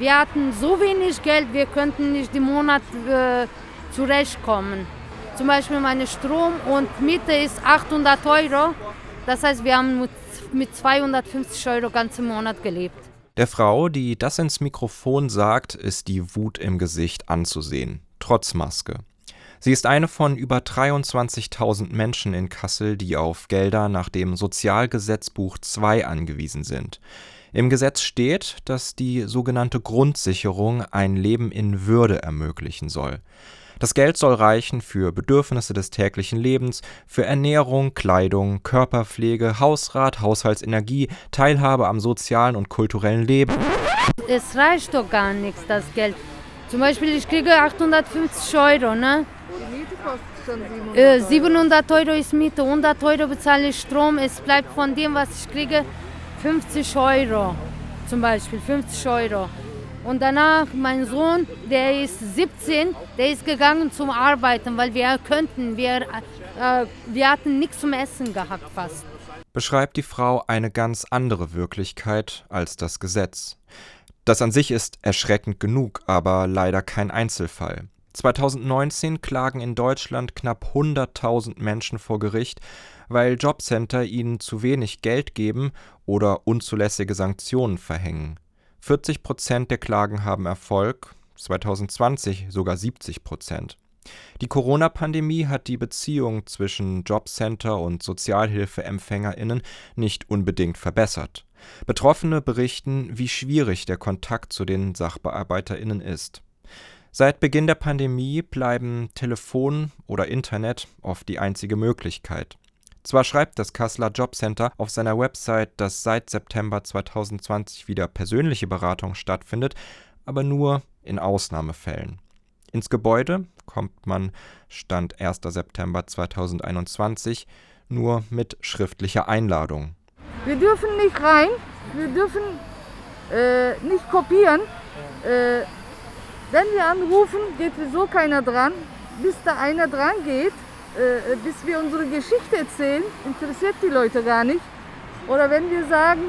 Wir hatten so wenig Geld, wir könnten nicht im Monat äh, zurechtkommen. Zum Beispiel meine Strom und Miete ist 800 Euro. Das heißt, wir haben mit 250 Euro ganzen Monat gelebt. Der Frau, die das ins Mikrofon sagt, ist die Wut im Gesicht anzusehen, trotz Maske. Sie ist eine von über 23.000 Menschen in Kassel, die auf Gelder nach dem Sozialgesetzbuch II angewiesen sind. Im Gesetz steht, dass die sogenannte Grundsicherung ein Leben in Würde ermöglichen soll. Das Geld soll reichen für Bedürfnisse des täglichen Lebens, für Ernährung, Kleidung, Körperpflege, Hausrat, Haushaltsenergie, Teilhabe am sozialen und kulturellen Leben. Es reicht doch gar nichts, das Geld. Zum Beispiel, ich kriege 850 Euro, ne? Die Miete kostet schon 700 Euro. 700 Euro ist Miete, 100 Euro bezahle ich Strom. Es bleibt von dem, was ich kriege, 50 Euro. Zum Beispiel 50 Euro. Und danach mein Sohn, der ist 17, der ist gegangen zum Arbeiten, weil wir könnten, wir, äh, wir hatten nichts zum Essen gehabt fast. Beschreibt die Frau eine ganz andere Wirklichkeit als das Gesetz. Das an sich ist erschreckend genug, aber leider kein Einzelfall. 2019 klagen in Deutschland knapp 100.000 Menschen vor Gericht, weil Jobcenter ihnen zu wenig Geld geben oder unzulässige Sanktionen verhängen. 40 Prozent der Klagen haben Erfolg, 2020 sogar 70 Prozent. Die Corona-Pandemie hat die Beziehung zwischen Jobcenter und SozialhilfeempfängerInnen nicht unbedingt verbessert. Betroffene berichten, wie schwierig der Kontakt zu den SachbearbeiterInnen ist. Seit Beginn der Pandemie bleiben Telefon oder Internet oft die einzige Möglichkeit. Zwar schreibt das Kasseler Jobcenter auf seiner Website, dass seit September 2020 wieder persönliche Beratung stattfindet, aber nur in Ausnahmefällen. Ins Gebäude kommt man Stand 1. September 2021 nur mit schriftlicher Einladung. Wir dürfen nicht rein, wir dürfen äh, nicht kopieren. Äh, wenn wir anrufen, geht sowieso keiner dran. Bis da einer dran geht, äh, bis wir unsere Geschichte erzählen, interessiert die Leute gar nicht. Oder wenn wir sagen,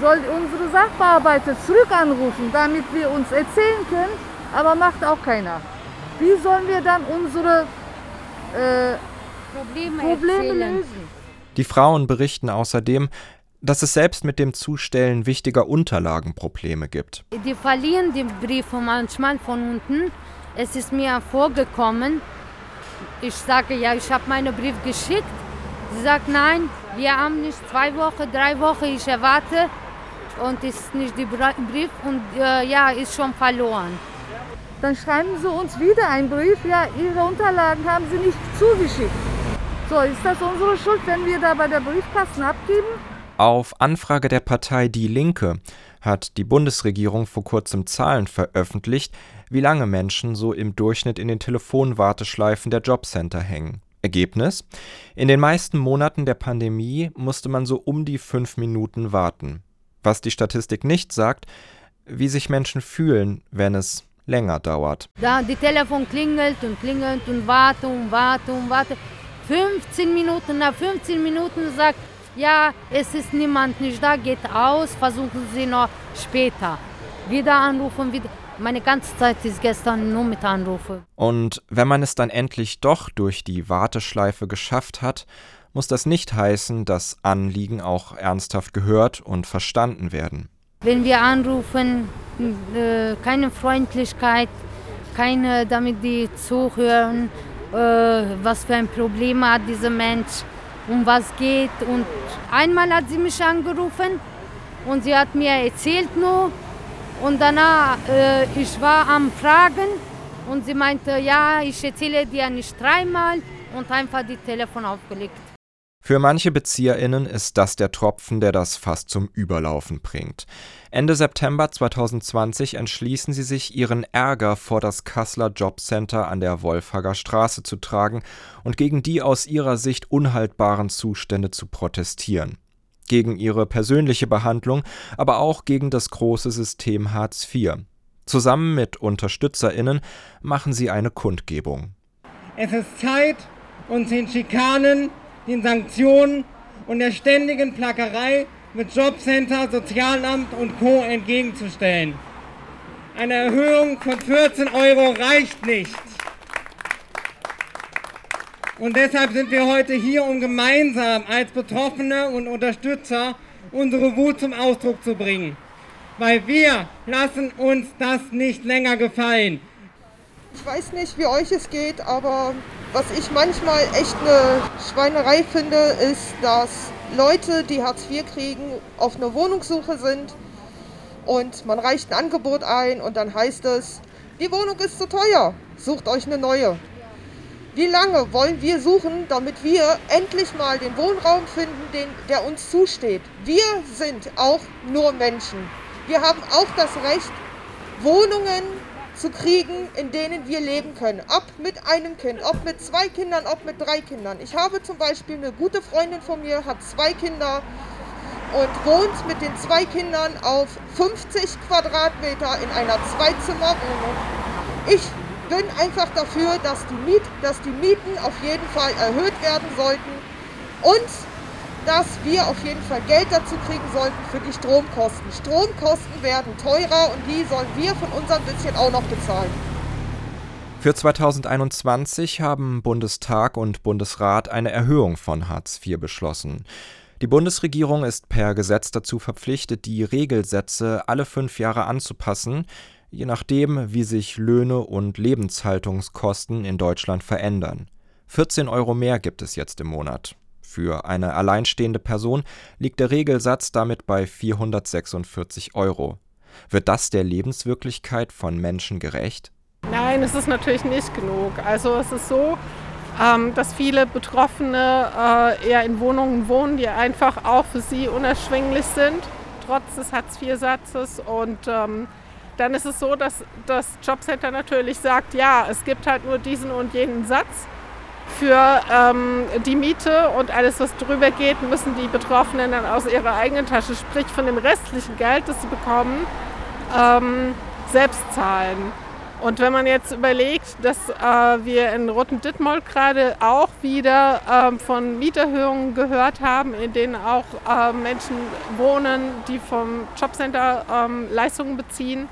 soll unsere Sachbearbeiter zurück anrufen, damit wir uns erzählen können, aber macht auch keiner. Wie sollen wir dann unsere äh, Probleme, Probleme lösen? Die Frauen berichten außerdem, dass es selbst mit dem Zustellen wichtiger Unterlagen Probleme gibt. Die verlieren die Briefe manchmal von unten. Es ist mir vorgekommen, ich sage, ja, ich habe meinen Brief geschickt. Sie sagt, nein, wir haben nicht zwei Wochen, drei Wochen, ich erwarte und ist nicht der Brief und äh, ja, ist schon verloren. Dann schreiben sie uns wieder einen Brief, ja, ihre Unterlagen haben sie nicht zugeschickt. So, ist das unsere Schuld, wenn wir da bei der Briefkasten abgeben? Auf Anfrage der Partei Die Linke hat die Bundesregierung vor kurzem Zahlen veröffentlicht, wie lange Menschen so im Durchschnitt in den Telefonwarteschleifen der Jobcenter hängen. Ergebnis? In den meisten Monaten der Pandemie musste man so um die fünf Minuten warten. Was die Statistik nicht sagt, wie sich Menschen fühlen, wenn es länger dauert. Da die Telefon klingelt und klingelt und warte und warte und warte. 15 Minuten, nach 15 Minuten sagt, ja, es ist niemand nicht da, geht aus, versuchen Sie noch später. Wieder anrufen, wieder. Meine ganze Zeit ist gestern nur mit Anrufen. Und wenn man es dann endlich doch durch die Warteschleife geschafft hat, muss das nicht heißen, dass Anliegen auch ernsthaft gehört und verstanden werden. Wenn wir anrufen, äh, keine Freundlichkeit, keine, damit die zuhören, äh, was für ein Problem hat dieser Mensch, um was geht. Und einmal hat sie mich angerufen und sie hat mir erzählt nur, und danach, äh, ich war am Fragen und sie meinte, ja, ich erzähle dir nicht dreimal und einfach die Telefon aufgelegt. Für manche BezieherInnen ist das der Tropfen, der das fast zum Überlaufen bringt. Ende September 2020 entschließen sie sich, ihren Ärger vor das Kasseler Jobcenter an der Wolfhager Straße zu tragen und gegen die aus ihrer Sicht unhaltbaren Zustände zu protestieren gegen ihre persönliche Behandlung, aber auch gegen das große System Hartz IV. Zusammen mit UnterstützerInnen machen sie eine Kundgebung. Es ist Zeit, uns den Schikanen, den Sanktionen und der ständigen Plackerei mit Jobcenter, Sozialamt und Co. entgegenzustellen. Eine Erhöhung von 14 Euro reicht nicht. Und deshalb sind wir heute hier, um gemeinsam als Betroffene und Unterstützer unsere Wut zum Ausdruck zu bringen. Weil wir lassen uns das nicht länger gefallen. Ich weiß nicht, wie euch es geht, aber was ich manchmal echt eine Schweinerei finde, ist, dass Leute, die Hartz IV kriegen, auf eine Wohnungssuche sind und man reicht ein Angebot ein und dann heißt es, die Wohnung ist zu teuer, sucht euch eine neue. Wie lange wollen wir suchen, damit wir endlich mal den Wohnraum finden, den, der uns zusteht? Wir sind auch nur Menschen. Wir haben auch das Recht, Wohnungen zu kriegen, in denen wir leben können. Ob mit einem Kind, ob mit zwei Kindern, ob mit drei Kindern. Ich habe zum Beispiel eine gute Freundin von mir, hat zwei Kinder und wohnt mit den zwei Kindern auf 50 Quadratmeter in einer Zweizimmerwohnung. Ich bin einfach dafür, dass die, Miet, dass die Mieten auf jeden Fall erhöht werden sollten und dass wir auf jeden Fall Geld dazu kriegen sollten für die Stromkosten. Stromkosten werden teurer und die sollen wir von unserem bisschen auch noch bezahlen. Für 2021 haben Bundestag und Bundesrat eine Erhöhung von Hartz IV beschlossen. Die Bundesregierung ist per Gesetz dazu verpflichtet, die Regelsätze alle fünf Jahre anzupassen, je nachdem, wie sich Löhne und Lebenshaltungskosten in Deutschland verändern. 14 Euro mehr gibt es jetzt im Monat. Für eine alleinstehende Person liegt der Regelsatz damit bei 446 Euro. Wird das der Lebenswirklichkeit von Menschen gerecht? Nein, es ist natürlich nicht genug. Also es ist so, ähm, dass viele Betroffene äh, eher in Wohnungen wohnen, die einfach auch für sie unerschwinglich sind, trotz des Hartz-IV-Satzes. Und ähm, dann ist es so, dass das Jobcenter natürlich sagt, ja, es gibt halt nur diesen und jenen Satz für ähm, die Miete und alles, was drüber geht, müssen die Betroffenen dann aus ihrer eigenen Tasche, sprich von dem restlichen Geld, das sie bekommen, ähm, selbst zahlen. Und wenn man jetzt überlegt, dass äh, wir in Rotten-Dittmold gerade auch wieder äh, von Mieterhöhungen gehört haben, in denen auch äh, Menschen wohnen, die vom Jobcenter ähm, Leistungen beziehen,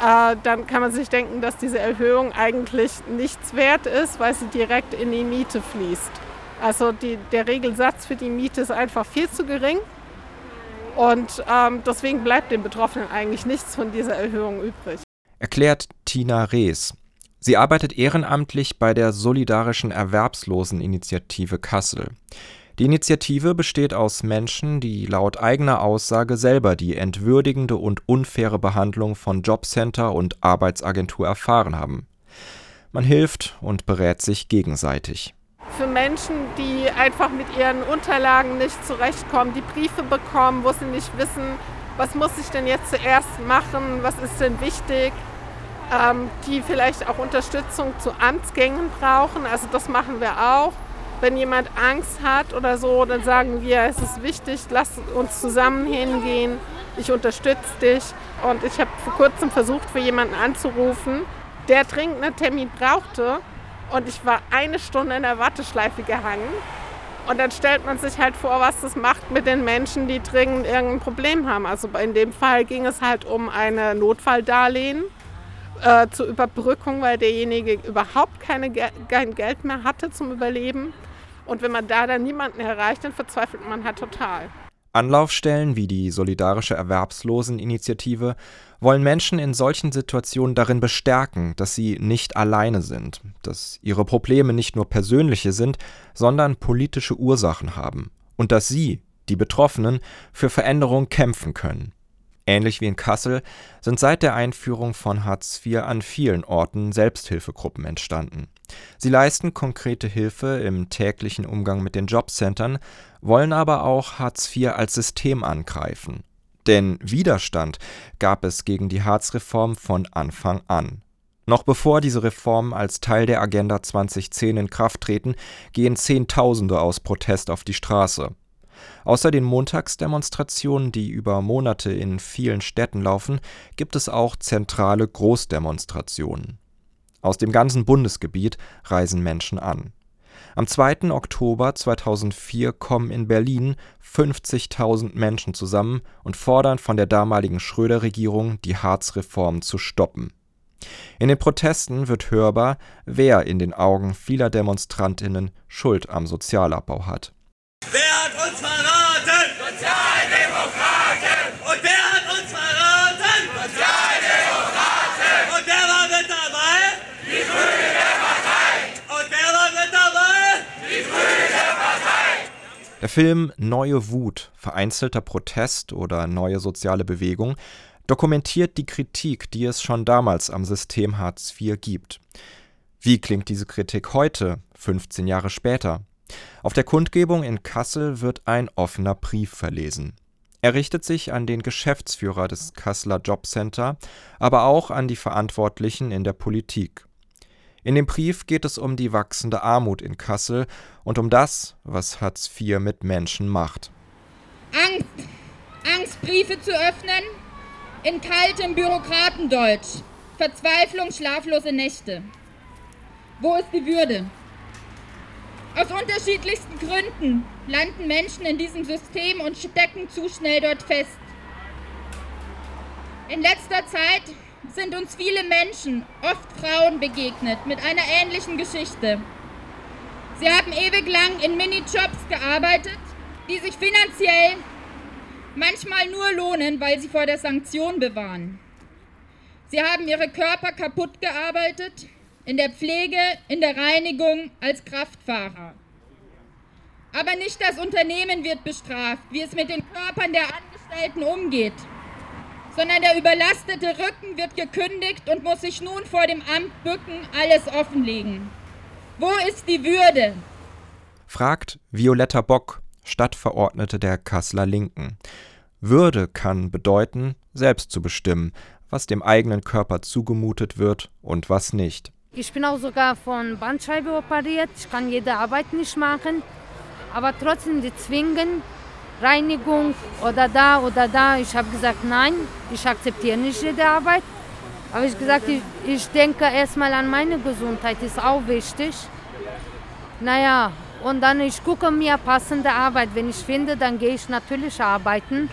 äh, dann kann man sich denken, dass diese Erhöhung eigentlich nichts wert ist, weil sie direkt in die Miete fließt. Also die, der Regelsatz für die Miete ist einfach viel zu gering. Und ähm, deswegen bleibt den Betroffenen eigentlich nichts von dieser Erhöhung übrig. Erklärt Tina Rees. Sie arbeitet ehrenamtlich bei der Solidarischen Erwerbsloseninitiative Kassel. Die Initiative besteht aus Menschen, die laut eigener Aussage selber die entwürdigende und unfaire Behandlung von Jobcenter und Arbeitsagentur erfahren haben. Man hilft und berät sich gegenseitig. Für Menschen, die einfach mit ihren Unterlagen nicht zurechtkommen, die Briefe bekommen, wo sie nicht wissen, was muss ich denn jetzt zuerst machen, was ist denn wichtig, ähm, die vielleicht auch Unterstützung zu Amtsgängen brauchen. Also das machen wir auch wenn jemand Angst hat oder so, dann sagen wir, es ist wichtig, lass uns zusammen hingehen, ich unterstütze dich. Und ich habe vor kurzem versucht, für jemanden anzurufen, der dringend einen Termin brauchte. Und ich war eine Stunde in der Warteschleife gehangen. Und dann stellt man sich halt vor, was das macht mit den Menschen, die dringend irgendein Problem haben. Also in dem Fall ging es halt um eine Notfalldarlehen äh, zur Überbrückung, weil derjenige überhaupt keine, kein Geld mehr hatte zum Überleben. Und wenn man da dann niemanden erreicht, dann verzweifelt man halt total. Anlaufstellen wie die Solidarische Erwerbsloseninitiative wollen Menschen in solchen Situationen darin bestärken, dass sie nicht alleine sind, dass ihre Probleme nicht nur persönliche sind, sondern politische Ursachen haben und dass sie, die Betroffenen, für Veränderung kämpfen können. Ähnlich wie in Kassel sind seit der Einführung von Hartz IV an vielen Orten Selbsthilfegruppen entstanden. Sie leisten konkrete Hilfe im täglichen Umgang mit den Jobcentern, wollen aber auch Hartz IV als System angreifen. Denn Widerstand gab es gegen die Hartz-Reform von Anfang an. Noch bevor diese Reformen als Teil der Agenda 2010 in Kraft treten, gehen Zehntausende aus Protest auf die Straße. Außer den Montagsdemonstrationen, die über Monate in vielen Städten laufen, gibt es auch zentrale Großdemonstrationen. Aus dem ganzen Bundesgebiet reisen Menschen an. Am 2. Oktober 2004 kommen in Berlin 50.000 Menschen zusammen und fordern von der damaligen Schröder-Regierung, die Hartz-Reform zu stoppen. In den Protesten wird hörbar, wer in den Augen vieler DemonstrantInnen Schuld am Sozialabbau hat. Wer hat uns verraten? Sozialdemokraten! Und wer hat uns verraten? Sozialdemokraten! Und wer war mit dabei? Die Grüne Partei! Und wer war mit dabei? Die Grüne Partei! Der Film Neue Wut, vereinzelter Protest oder neue soziale Bewegung dokumentiert die Kritik, die es schon damals am System Hartz IV gibt. Wie klingt diese Kritik heute, 15 Jahre später? Auf der Kundgebung in Kassel wird ein offener Brief verlesen. Er richtet sich an den Geschäftsführer des Kasseler Jobcenter, aber auch an die Verantwortlichen in der Politik. In dem Brief geht es um die wachsende Armut in Kassel und um das, was Hartz IV mit Menschen macht. Angst. Angst, Briefe zu öffnen, in kaltem Bürokratendeutsch. Verzweiflung, schlaflose Nächte. Wo ist die Würde? Aus unterschiedlichsten Gründen landen Menschen in diesem System und stecken zu schnell dort fest. In letzter Zeit sind uns viele Menschen, oft Frauen, begegnet mit einer ähnlichen Geschichte. Sie haben ewig lang in Minijobs gearbeitet, die sich finanziell manchmal nur lohnen, weil sie vor der Sanktion bewahren. Sie haben ihre Körper kaputt gearbeitet, in der Pflege, in der Reinigung, als Kraftfahrer. Aber nicht das Unternehmen wird bestraft, wie es mit den Körpern der Angestellten umgeht, sondern der überlastete Rücken wird gekündigt und muss sich nun vor dem Amt bücken, alles offenlegen. Wo ist die Würde? Fragt Violetta Bock, Stadtverordnete der Kasseler Linken. Würde kann bedeuten, selbst zu bestimmen, was dem eigenen Körper zugemutet wird und was nicht. Ich bin auch sogar von Bandscheibe operiert. Ich kann jede Arbeit nicht machen. Aber trotzdem, die zwingen Reinigung oder da oder da. Ich habe gesagt, nein, ich akzeptiere nicht jede Arbeit. Aber ich gesagt, ich, ich denke erstmal an meine Gesundheit, ist auch wichtig. Naja, und dann ich gucke mir passende Arbeit. Wenn ich finde, dann gehe ich natürlich arbeiten.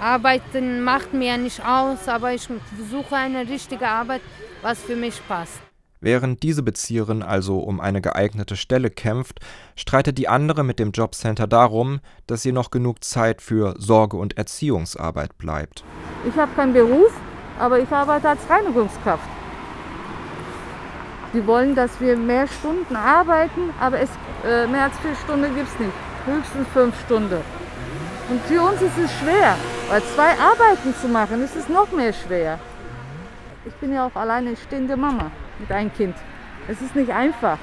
Arbeiten macht mir nicht aus, aber ich suche eine richtige Arbeit, was für mich passt. Während diese Bezieherin also um eine geeignete Stelle kämpft, streitet die andere mit dem Jobcenter darum, dass ihr noch genug Zeit für Sorge- und Erziehungsarbeit bleibt. Ich habe keinen Beruf, aber ich arbeite als Reinigungskraft. Die wollen, dass wir mehr Stunden arbeiten, aber es, äh, mehr als vier Stunden gibt es nicht. Höchstens fünf Stunden. Und für uns ist es schwer, weil zwei Arbeiten zu machen, ist es noch mehr schwer. Ich bin ja auch alleine stehende Mama mit einem Kind. Es ist nicht einfach,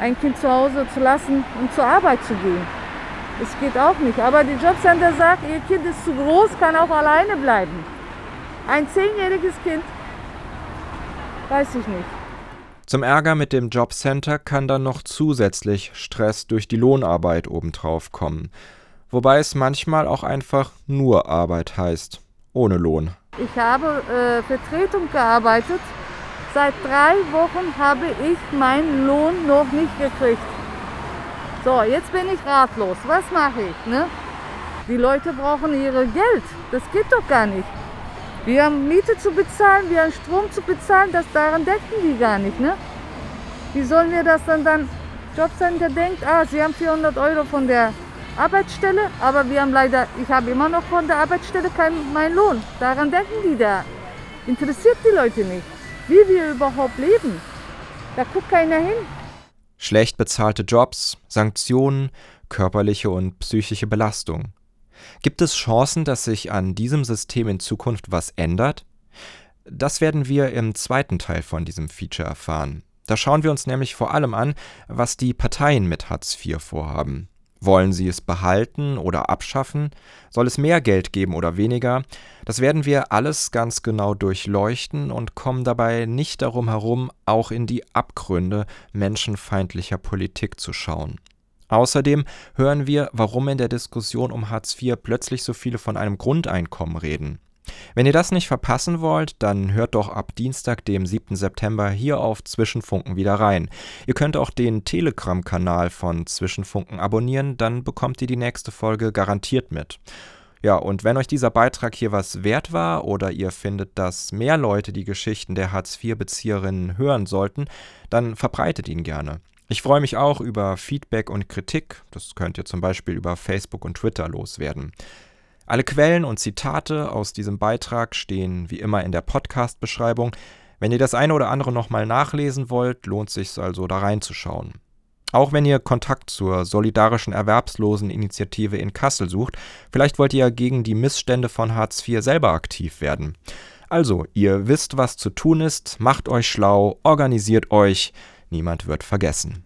ein Kind zu Hause zu lassen und zur Arbeit zu gehen. Es geht auch nicht. Aber die Jobcenter sagt, ihr Kind ist zu groß, kann auch alleine bleiben. Ein zehnjähriges Kind, weiß ich nicht. Zum Ärger mit dem Jobcenter kann dann noch zusätzlich Stress durch die Lohnarbeit obendrauf kommen. Wobei es manchmal auch einfach nur Arbeit heißt, ohne Lohn. Ich habe äh, Vertretung gearbeitet. Seit drei Wochen habe ich meinen Lohn noch nicht gekriegt. So, jetzt bin ich ratlos. Was mache ich? Ne? Die Leute brauchen ihre Geld. Das geht doch gar nicht. Wir haben Miete zu bezahlen, wir haben Strom zu bezahlen, das daran denken die gar nicht. Ne? Wie sollen wir das dann dann? Jobcenter denkt, ah, sie haben 400 Euro von der Arbeitsstelle, aber wir haben leider, ich habe immer noch von der Arbeitsstelle keinen meinen Lohn. Daran denken die da. Interessiert die Leute nicht, wie wir überhaupt leben. Da guckt keiner hin. Schlecht bezahlte Jobs, Sanktionen, körperliche und psychische Belastung. Gibt es Chancen, dass sich an diesem System in Zukunft was ändert? Das werden wir im zweiten Teil von diesem Feature erfahren. Da schauen wir uns nämlich vor allem an, was die Parteien mit Hartz IV vorhaben. Wollen sie es behalten oder abschaffen? Soll es mehr Geld geben oder weniger? Das werden wir alles ganz genau durchleuchten und kommen dabei nicht darum herum, auch in die Abgründe menschenfeindlicher Politik zu schauen. Außerdem hören wir, warum in der Diskussion um Hartz IV plötzlich so viele von einem Grundeinkommen reden. Wenn ihr das nicht verpassen wollt, dann hört doch ab Dienstag, dem 7. September hier auf Zwischenfunken wieder rein. Ihr könnt auch den Telegram-Kanal von Zwischenfunken abonnieren, dann bekommt ihr die nächste Folge garantiert mit. Ja, und wenn euch dieser Beitrag hier was wert war oder ihr findet, dass mehr Leute die Geschichten der Hartz-IV-Bezieherinnen hören sollten, dann verbreitet ihn gerne. Ich freue mich auch über Feedback und Kritik. Das könnt ihr zum Beispiel über Facebook und Twitter loswerden. Alle Quellen und Zitate aus diesem Beitrag stehen wie immer in der Podcast-Beschreibung. Wenn ihr das eine oder andere nochmal nachlesen wollt, lohnt sich also da reinzuschauen. Auch wenn ihr Kontakt zur solidarischen Erwerbsloseninitiative in Kassel sucht, vielleicht wollt ihr ja gegen die Missstände von Hartz IV selber aktiv werden. Also, ihr wisst, was zu tun ist, macht euch schlau, organisiert euch, niemand wird vergessen.